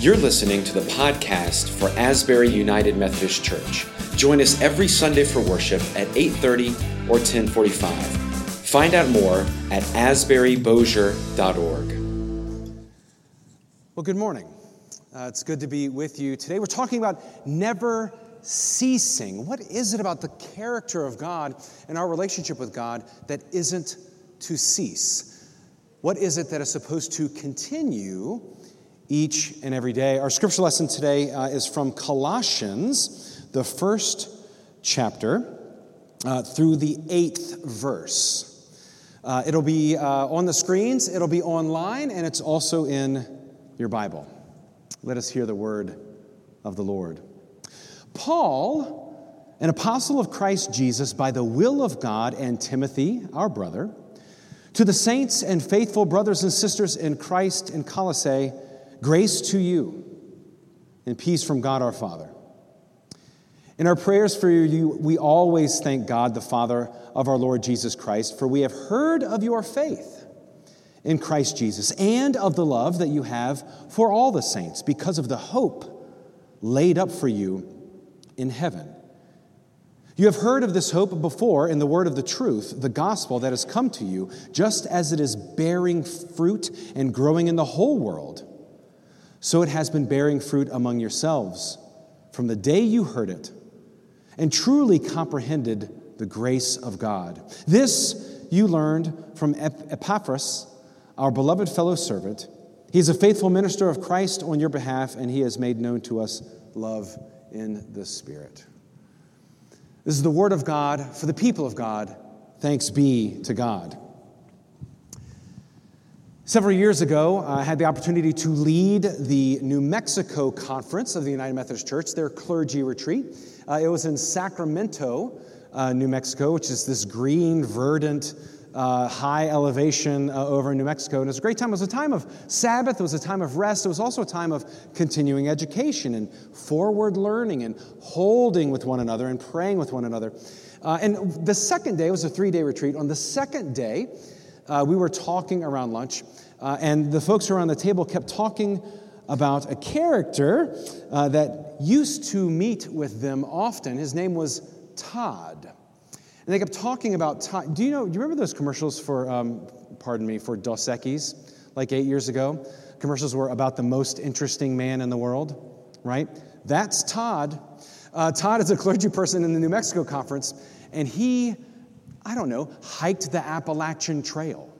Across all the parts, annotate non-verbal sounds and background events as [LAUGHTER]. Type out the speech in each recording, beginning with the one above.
You're listening to the podcast for Asbury United Methodist Church. Join us every Sunday for worship at 8:30 or 10:45. Find out more at asburybossier.org. Well, good morning. Uh, it's good to be with you today. We're talking about never ceasing. What is it about the character of God and our relationship with God that isn't to cease? What is it that is supposed to continue each and every day? Our scripture lesson today uh, is from Colossians, the first chapter, uh, through the eighth verse. Uh, it'll be uh, on the screens, it'll be online, and it's also in your Bible. Let us hear the word of the Lord. Paul, an apostle of Christ Jesus by the will of God, and Timothy, our brother, to the saints and faithful brothers and sisters in Christ in Colossae, grace to you and peace from God our Father. In our prayers for you, we always thank God, the Father of our Lord Jesus Christ, for we have heard of your faith in Christ Jesus and of the love that you have for all the saints because of the hope laid up for you in heaven. You have heard of this hope before in the word of the truth, the gospel that has come to you, just as it is bearing fruit and growing in the whole world. So it has been bearing fruit among yourselves from the day you heard it and truly comprehended the grace of God. This you learned from Epaphras, our beloved fellow servant. He is a faithful minister of Christ on your behalf, and he has made known to us love in the Spirit. This is the word of God for the people of God. Thanks be to God. Several years ago, I had the opportunity to lead the New Mexico Conference of the United Methodist Church, their clergy retreat. Uh, it was in Sacramento, uh, New Mexico, which is this green, verdant, uh, high elevation uh, over in New Mexico. And it was a great time. It was a time of Sabbath, it was a time of rest, it was also a time of continuing education and forward learning and holding with one another and praying with one another. Uh, and the second day was a three day retreat. On the second day, uh, we were talking around lunch, uh, and the folks around the table kept talking about a character uh, that used to meet with them often. His name was Todd. And they kept talking about time. Do you know, do you remember those commercials for, um, pardon me, for Dos Equis, like eight years ago? Commercials were about the most interesting man in the world, right? That's Todd. Uh, Todd is a clergy person in the New Mexico conference, and he, I don't know, hiked the Appalachian Trail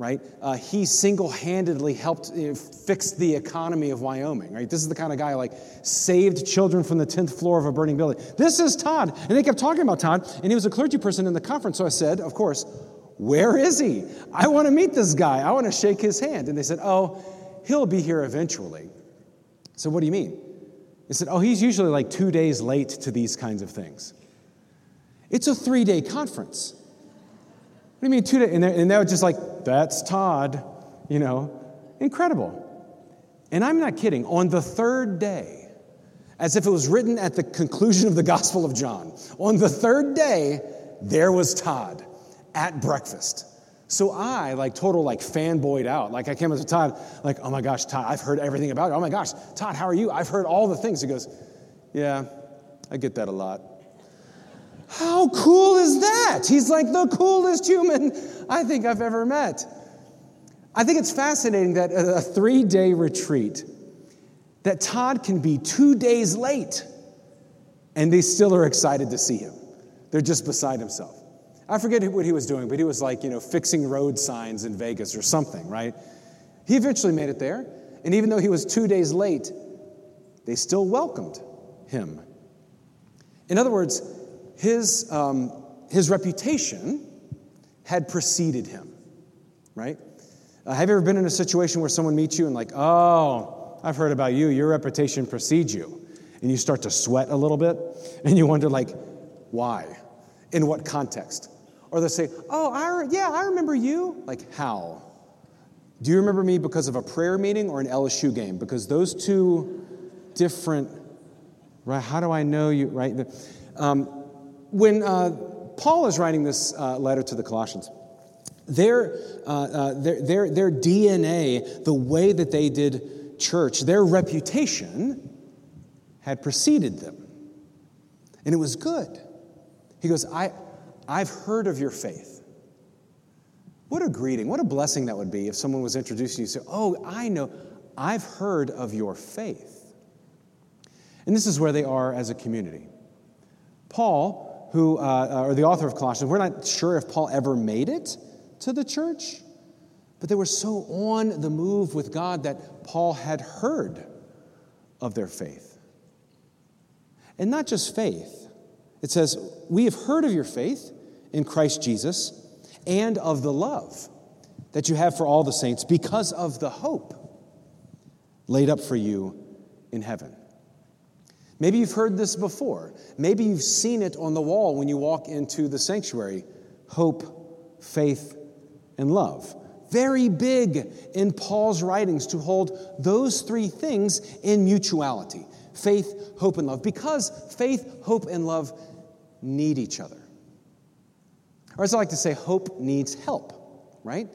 right? Uh, he single handedly helped know, fix the economy of Wyoming, right? This is the kind of guy like saved children from the 10th floor of a burning building. This is Todd. And they kept talking about Todd, and he was a clergy person in the conference. So I said, of course, where is he? I want to meet this guy. I want to shake his hand. And they said, oh, he'll be here eventually. So what do you mean? They said, oh, he's usually like two days late to these kinds of things. It's a three day conference. What do you mean two days? And they, and they were just like, that's Todd, you know. Incredible. And I'm not kidding. On the third day, as if it was written at the conclusion of the Gospel of John, on the third day, there was Todd at breakfast. So I, like, total, like, fanboyed out. Like, I came up to Todd, like, oh my gosh, Todd, I've heard everything about it. Oh my gosh, Todd, how are you? I've heard all the things. He goes, yeah, I get that a lot. How cool is that? He's like the coolest human I think I've ever met. I think it's fascinating that a three day retreat, that Todd can be two days late and they still are excited to see him. They're just beside himself. I forget what he was doing, but he was like, you know, fixing road signs in Vegas or something, right? He eventually made it there. And even though he was two days late, they still welcomed him. In other words, his, um, his reputation had preceded him, right? Uh, have you ever been in a situation where someone meets you and, like, oh, I've heard about you, your reputation precedes you? And you start to sweat a little bit [LAUGHS] and you wonder, like, why? In what context? Or they say, oh, I, yeah, I remember you. Like, how? Do you remember me because of a prayer meeting or an LSU game? Because those two different, right? How do I know you, right? Um, when uh, Paul is writing this uh, letter to the Colossians, their, uh, uh, their, their, their DNA, the way that they did church, their reputation had preceded them. And it was good. He goes, I, I've heard of your faith. What a greeting, what a blessing that would be if someone was introducing you and say, Oh, I know, I've heard of your faith. And this is where they are as a community. Paul, who, uh, or the author of Colossians, we're not sure if Paul ever made it to the church, but they were so on the move with God that Paul had heard of their faith. And not just faith, it says, We have heard of your faith in Christ Jesus and of the love that you have for all the saints because of the hope laid up for you in heaven. Maybe you've heard this before. Maybe you've seen it on the wall when you walk into the sanctuary hope, faith, and love. Very big in Paul's writings to hold those three things in mutuality faith, hope, and love. Because faith, hope, and love need each other. Or as I like to say, hope needs help, right?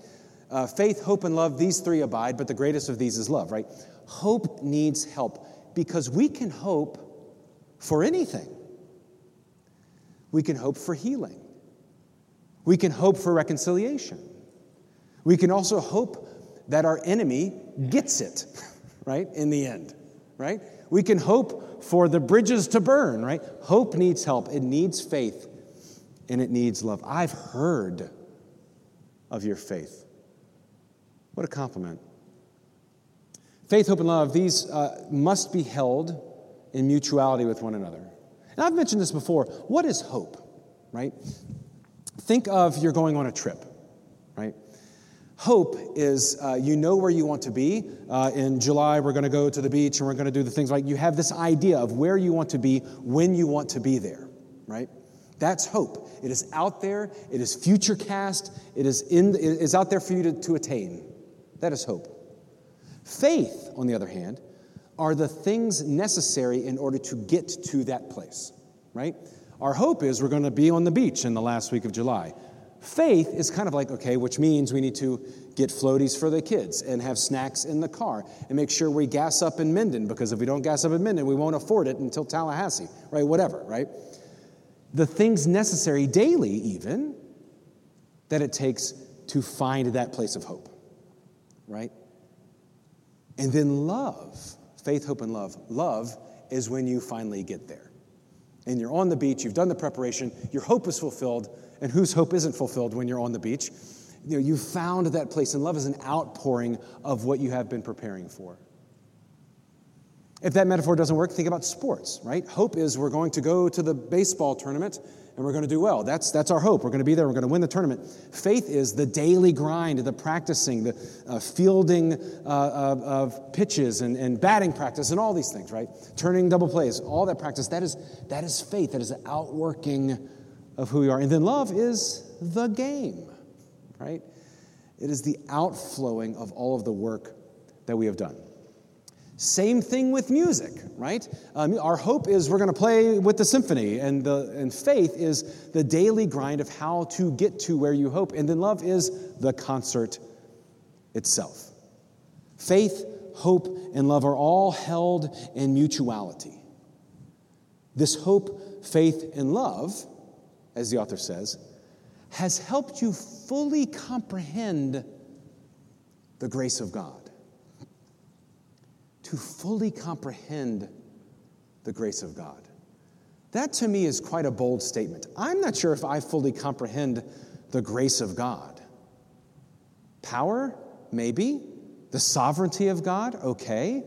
Uh, faith, hope, and love, these three abide, but the greatest of these is love, right? Hope needs help because we can hope for anything. We can hope for healing. We can hope for reconciliation. We can also hope that our enemy gets it, [LAUGHS] right, in the end, right? We can hope for the bridges to burn, right? Hope needs help, it needs faith, and it needs love. I've heard of your faith. What a compliment. Faith, hope, and love, these uh, must be held in mutuality with one another. And I've mentioned this before. What is hope, right? Think of you're going on a trip, right? Hope is uh, you know where you want to be. Uh, in July, we're going to go to the beach and we're going to do the things like you have this idea of where you want to be when you want to be there, right? That's hope. It is out there, it is future cast, it is, in, it is out there for you to, to attain. That is hope. Faith, on the other hand, are the things necessary in order to get to that place, right? Our hope is we're going to be on the beach in the last week of July. Faith is kind of like, okay, which means we need to get floaties for the kids and have snacks in the car and make sure we gas up in Minden because if we don't gas up in Minden, we won't afford it until Tallahassee, right? Whatever, right? The things necessary daily, even, that it takes to find that place of hope, right? And then love, faith, hope, and love. Love is when you finally get there. And you're on the beach, you've done the preparation, your hope is fulfilled and whose hope isn't fulfilled when you're on the beach. You know, you found that place, and love is an outpouring of what you have been preparing for. If that metaphor doesn't work, think about sports, right? Hope is we're going to go to the baseball tournament and we're going to do well. That's, that's our hope. We're going to be there, we're going to win the tournament. Faith is the daily grind, the practicing, the uh, fielding uh, of, of, pitches and, and batting practice and all these things, right? Turning double plays, all that practice. That is, that is faith. That is the outworking of who we are. And then love is the game, right? It is the outflowing of all of the work that we have done. Same thing with music, right? Um, our hope is we're going to play with the symphony, and, the, and faith is the daily grind of how to get to where you hope. And then love is the concert itself. Faith, hope, and love are all held in mutuality. This hope, faith, and love as the author says, has helped you fully comprehend the grace of God. To fully comprehend the grace of God. That to me is quite a bold statement. I'm not sure if I fully comprehend the grace of God. Power? Maybe. The sovereignty of God? Okay.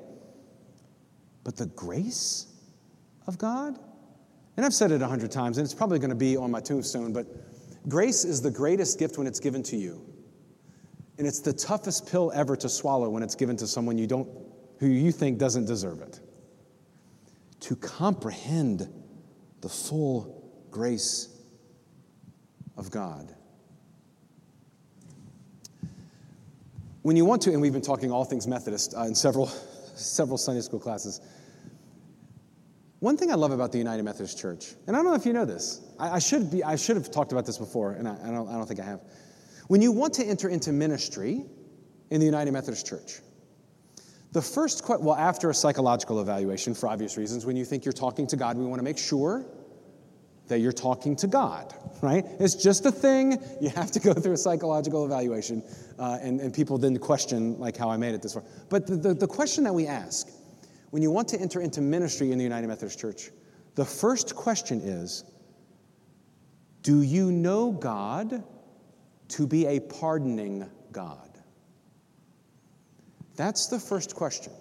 But the grace of God? And I've said it a hundred times, and it's probably going to be on my tombstone, but grace is the greatest gift when it's given to you. And it's the toughest pill ever to swallow when it's given to someone you don't, who you think doesn't deserve it. To comprehend the full grace of God. When you want to, and we've been talking all things Methodist uh, in several, several Sunday school classes, one thing I love about the United Methodist Church, and I don't know if you know this, I, I should, be, I should have talked about this before, and I, I, don't, I don't think I have. When you want to enter into ministry in the United Methodist Church, The first question, well, after a psychological evaluation, for obvious reasons, when you think you're talking to God, we want to make sure that you're talking to God, right? It's just a thing. You have to go through a psychological evaluation, uh, and, and people then question, like, how I made it this far. But the, the, the question that we ask when you want to enter into ministry in the United Methodist Church, the first question is Do you know God to be a pardoning God? That's the first question.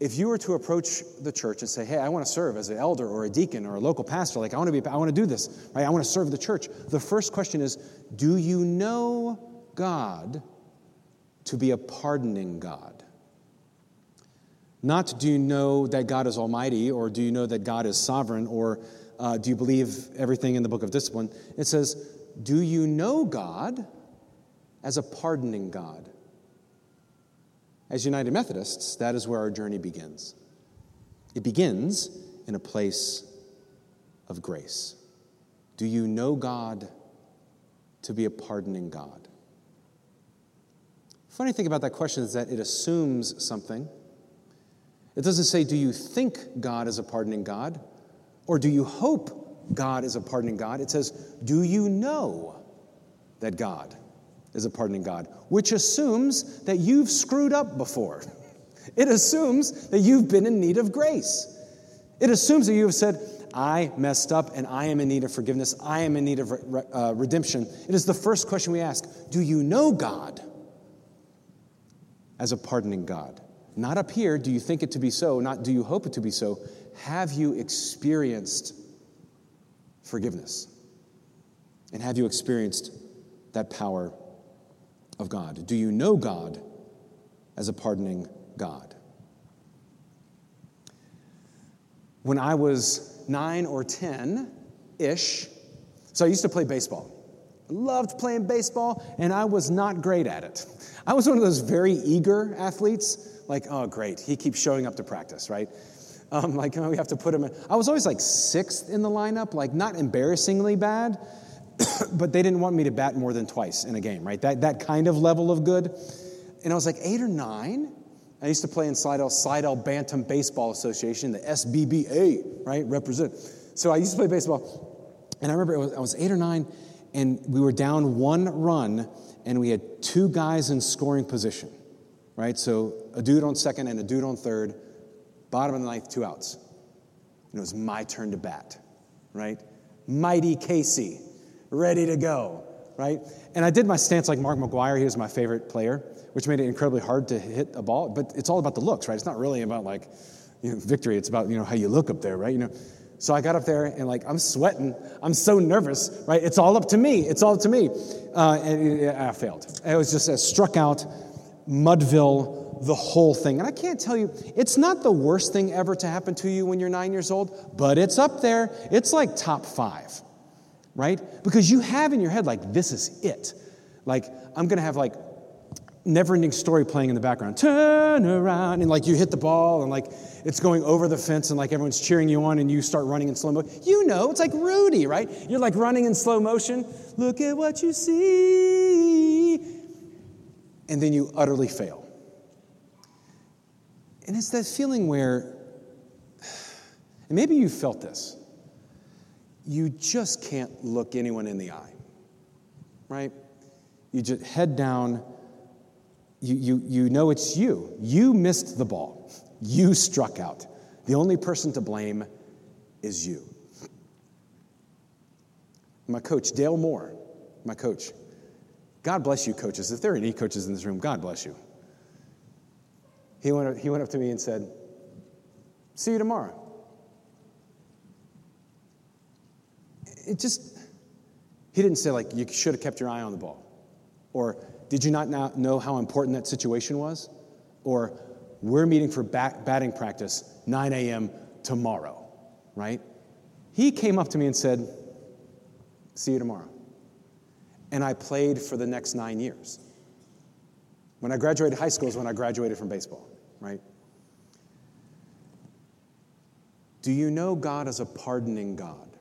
If you were to approach the church and say, "Hey, I want to serve as an elder or a deacon or a local pastor, like I want to be I want to do this, right? I want to serve the church." The first question is, "Do you know God to be a pardoning God?" Not do you know that God is almighty or do you know that God is sovereign or uh, do you believe everything in the book of discipline? It says, "Do you know God as a pardoning God?" As United Methodists, that is where our journey begins. It begins in a place of grace. Do you know God to be a pardoning God? Funny thing about that question is that it assumes something. It doesn't say, Do you think God is a pardoning God? Or do you hope God is a pardoning God? It says, Do you know that God is a pardoning God, which assumes that you've screwed up before. [LAUGHS] It assumes that you've been in need of grace. It assumes that you have said, I messed up and I am in need of forgiveness. I am in need of re- uh, redemption. It is the first question we ask Do you know God as a pardoning God? Not up here, do you think it to be so? Not do you hope it to be so? Have you experienced forgiveness? And have you experienced that power of God? Do you know God as a pardoning God? When I was nine or 10 ish, so I used to play baseball. Loved playing baseball, and I was not great at it. I was one of those very eager athletes, like, oh, great, he keeps showing up to practice, right? Um, like, oh, we have to put him in. I was always like sixth in the lineup, like not embarrassingly bad, [COUGHS] but they didn't want me to bat more than twice in a game, right? That, that kind of level of good. And I was like eight or nine. I used to play in Slidell, Slidell Bantam Baseball Association, the SBBA, right? Represent. So I used to play baseball. And I remember was, I was eight or nine, and we were down one run, and we had two guys in scoring position, right? So a dude on second and a dude on third, bottom of the ninth, two outs. And it was my turn to bat, right? Mighty Casey ready to go, right? And I did my stance like Mark McGwire. He was my favorite player, which made it incredibly hard to hit a ball. But it's all about the looks, right? It's not really about like you know, victory. It's about you know how you look up there, right? You know. So I got up there and like I'm sweating. I'm so nervous, right? It's all up to me. It's all up to me. Uh, and I failed. It was just a struck out, Mudville, the whole thing. And I can't tell you, it's not the worst thing ever to happen to you when you're nine years old, but it's up there. It's like top five right? Because you have in your head, like, this is it. Like, I'm gonna have like never ending story playing in the background. Turn around, and like you hit the ball, and like it's going over the fence, and like everyone's cheering you on, and you start running in slow motion. You know, it's like Rudy, right? You're like running in slow motion. Look at what you see. And then you utterly fail. And it's that feeling where, [SIGHS] and maybe you felt this you just can't look anyone in the eye, right? You just head down, you, you, you know it's you. You missed the ball, you struck out. The only person to blame is you. My coach, Dale Moore, my coach, God bless you, coaches. If there are any coaches in this room, God bless you. He went, he went up to me and said, See you tomorrow. It just, he didn't say, like, you should have kept your eye on the ball. Or, did you not know how important that situation was? Or, we're meeting for bat- batting practice 9 a.m. tomorrow, right? He came up to me and said, See you tomorrow. And I played for the next nine years. When I graduated high school is when I graduated from baseball, right? Do you know God as a pardoning God?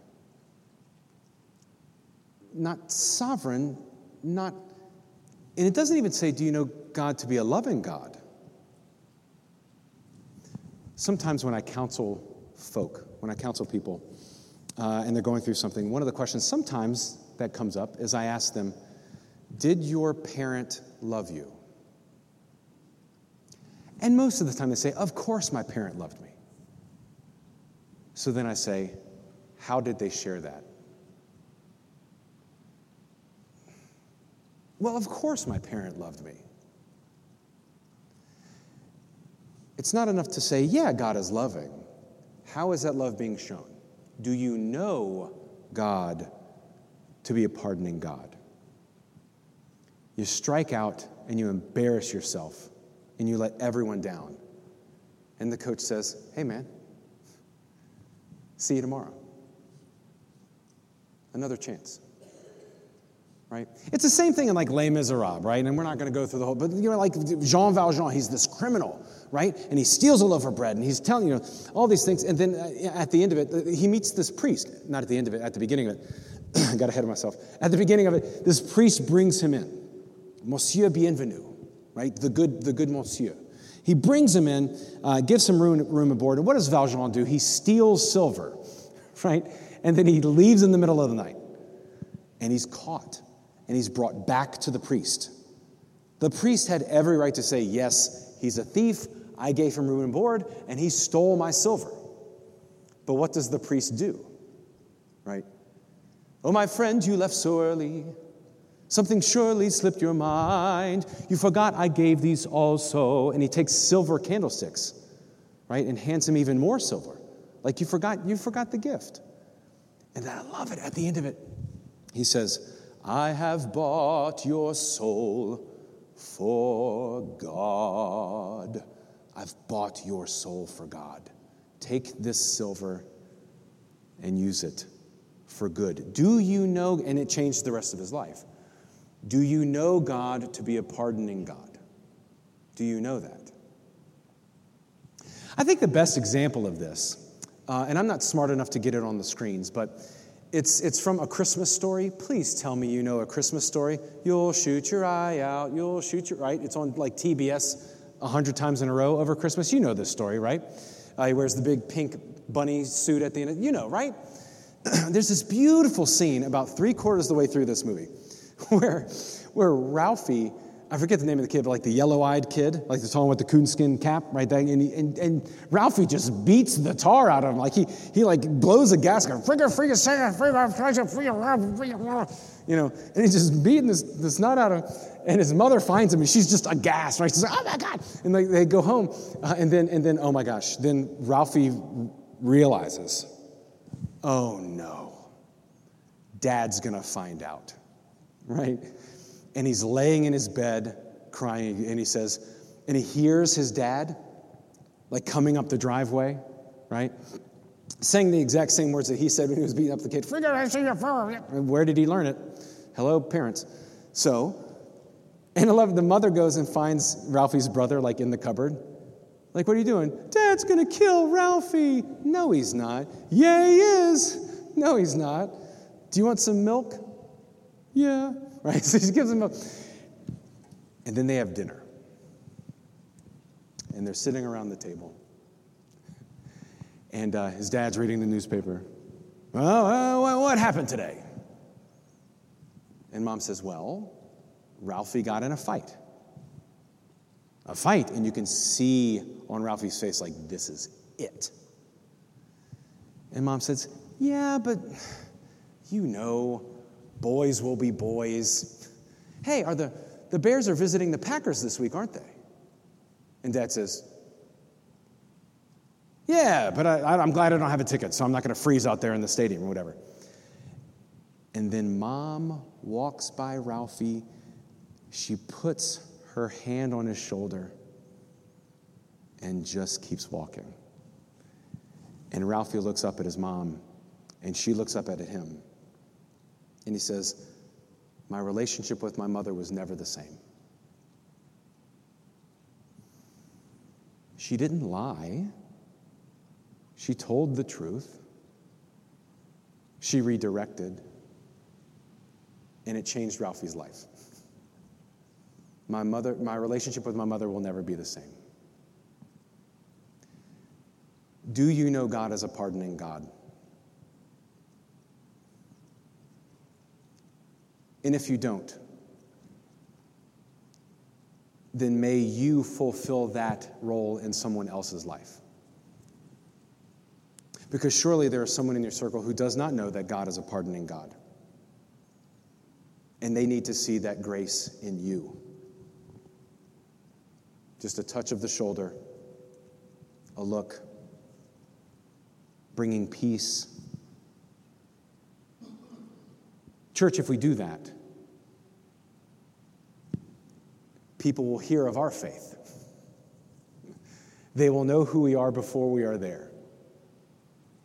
Not sovereign, not, and it doesn't even say, do you know God to be a loving God? Sometimes when I counsel folk, when I counsel people, uh, and they're going through something, one of the questions sometimes that comes up is I ask them, Did your parent love you? And most of the time they say, Of course my parent loved me. So then I say, How did they share that? Well, of course my parent loved me. It's not enough to say, Yeah, God is loving. How is that love being shown? Do you know God to be a pardoning God? You strike out and you embarrass yourself and you let everyone down. And the coach says, Hey, man, see you tomorrow. Another chance. Right? It's the same thing in like Les Miserables, right? And we're not going to go through the whole, but you know, like Jean Valjean, he's this criminal, right? And he steals a loaf of bread and he's telling, you know, all these things. And then uh, at the end of it, he meets this priest. Not at the end of it, at the beginning of it. I [COUGHS] got ahead of myself. At the beginning of it, this priest brings him in. Monsieur Bienvenu, right? The good, the good monsieur. He brings him in, uh, gives him room, room aboard. And what does Valjean do? He steals silver, [LAUGHS] right? And then he leaves in the middle of the night. And he's caught and he's brought back to the priest. The priest had every right to say, Yes, he's a thief. I gave him room and board, and he stole my silver. But what does the priest do? Right? Oh, my friend, you left so early. Something surely slipped your mind. You forgot I gave these also. And he takes silver candlesticks, right, and hands him even more silver. Like you forgot, you forgot the gift. And then I love it at the end of it. He says, I have bought your soul for God. I've bought your soul for God. Take this silver and use it for good. Do you know, and it changed the rest of his life. Do you know God to be a pardoning God? Do you know that? I think the best example of this, uh, and I'm not smart enough to get it on the screens, but it's, it's from a Christmas story. Please tell me you know a Christmas story. You'll shoot your eye out. You'll shoot your, right? It's on like TBS a hundred times in a row over Christmas. You know this story, right? Uh, he wears the big pink bunny suit at the end. Of, you know, right? [CLEARS THROAT] There's this beautiful scene about three quarters of the way through this movie [LAUGHS] where, where Ralphie I forget the name of the kid, but like the yellow-eyed kid, like the tall one with the coonskin cap, right there. And, he, and, and, Ralphie just beats the tar out of him. Like he, he like blows a gasket, frigga, frigga, frigga, frigga, frigga, you know, and he's just beating this, this nut out of him. And his mother finds him, and she's just aghast, right? She's like, oh my God. And they, they go home, uh, and then, and then, oh my gosh, then Ralphie realizes, oh no, dad's gonna find out, right? And he's laying in his bed crying, and he says, and he hears his dad like coming up the driveway, right? Saying the exact same words that he said when he was beating up the kid. Where did he learn it? Hello, parents. So, and 11, the mother goes and finds Ralphie's brother like in the cupboard. Like, what are you doing? Dad's gonna kill Ralphie. No, he's not. Yeah, he is. No, he's not. Do you want some milk? Yeah right? [LAUGHS] So she gives him a. And then they have dinner. And they're sitting around the table. And uh, his dad's reading the newspaper. Well, uh, what happened today? And mom says, Well, Ralphie got in a fight. A fight. And you can see on Ralphie's face, like, this is it. And mom says, Yeah, but you know, Boys will be boys. Hey, are the, the Bears are visiting the Packers this week, aren't they? And dad says, Yeah, but I, am glad I don't have a ticket, so I'm not going to freeze out there in the stadium or whatever. And then mom walks by Ralphie. She puts her hand on his shoulder and just keeps walking. And Ralphie looks up at his mom, and she looks up at him. And he says, My relationship with my mother was never the same. She didn't lie, she told the truth, she redirected, and it changed Ralphie's life. My, mother, my relationship with my mother will never be the same. Do you know God as a pardoning God? And if you don't, then may you fulfill that role in someone else's life. Because surely there is someone in your circle who does not know that God is a pardoning God. And they need to see that grace in you. Just a touch of the shoulder, a look, bringing peace. Church, if we do that, people will hear of our faith. They will know who we are before we are there.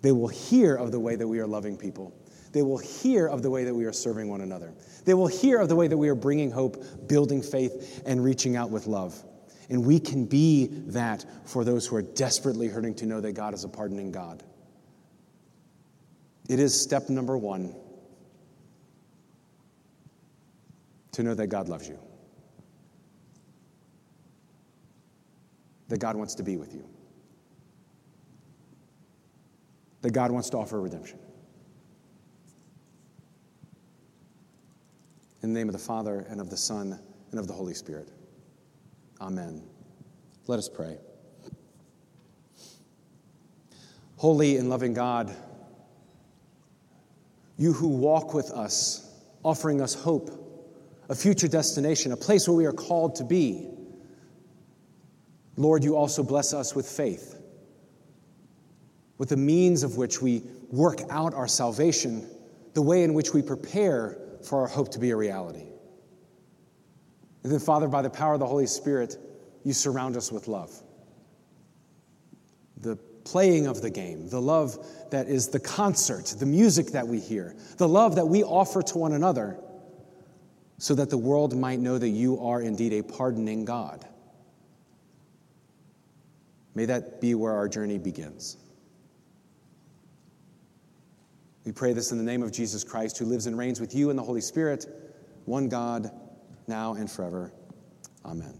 They will hear of the way that we are loving people. They will hear of the way that we are serving one another. They will hear of the way that we are bringing hope, building faith, and reaching out with love. And we can be that for those who are desperately hurting to know that God is a pardoning God. It is step number one to know that God loves you, that God wants to be with you, that God wants to offer redemption. In the name of the Father, and of the Son, and of the Holy Spirit. Amen. Let us pray. Holy and loving God, you who walk with us, offering us hope, a future destination, a place where we are called to be. Lord, you also bless us with faith, with the means of which we work out our salvation, the way in which we prepare for our hope to be a reality. And then, Father, by the power of the Holy Spirit, you surround us with love. The playing of the game, the love that is the concert, the music that we hear, the love that we offer to one another, so that the world might know that you are indeed a pardoning God. May that be where our journey begins. We pray this in the name of Jesus Christ, who lives and reigns with you in the Holy Spirit, one God, now and forever. Amen.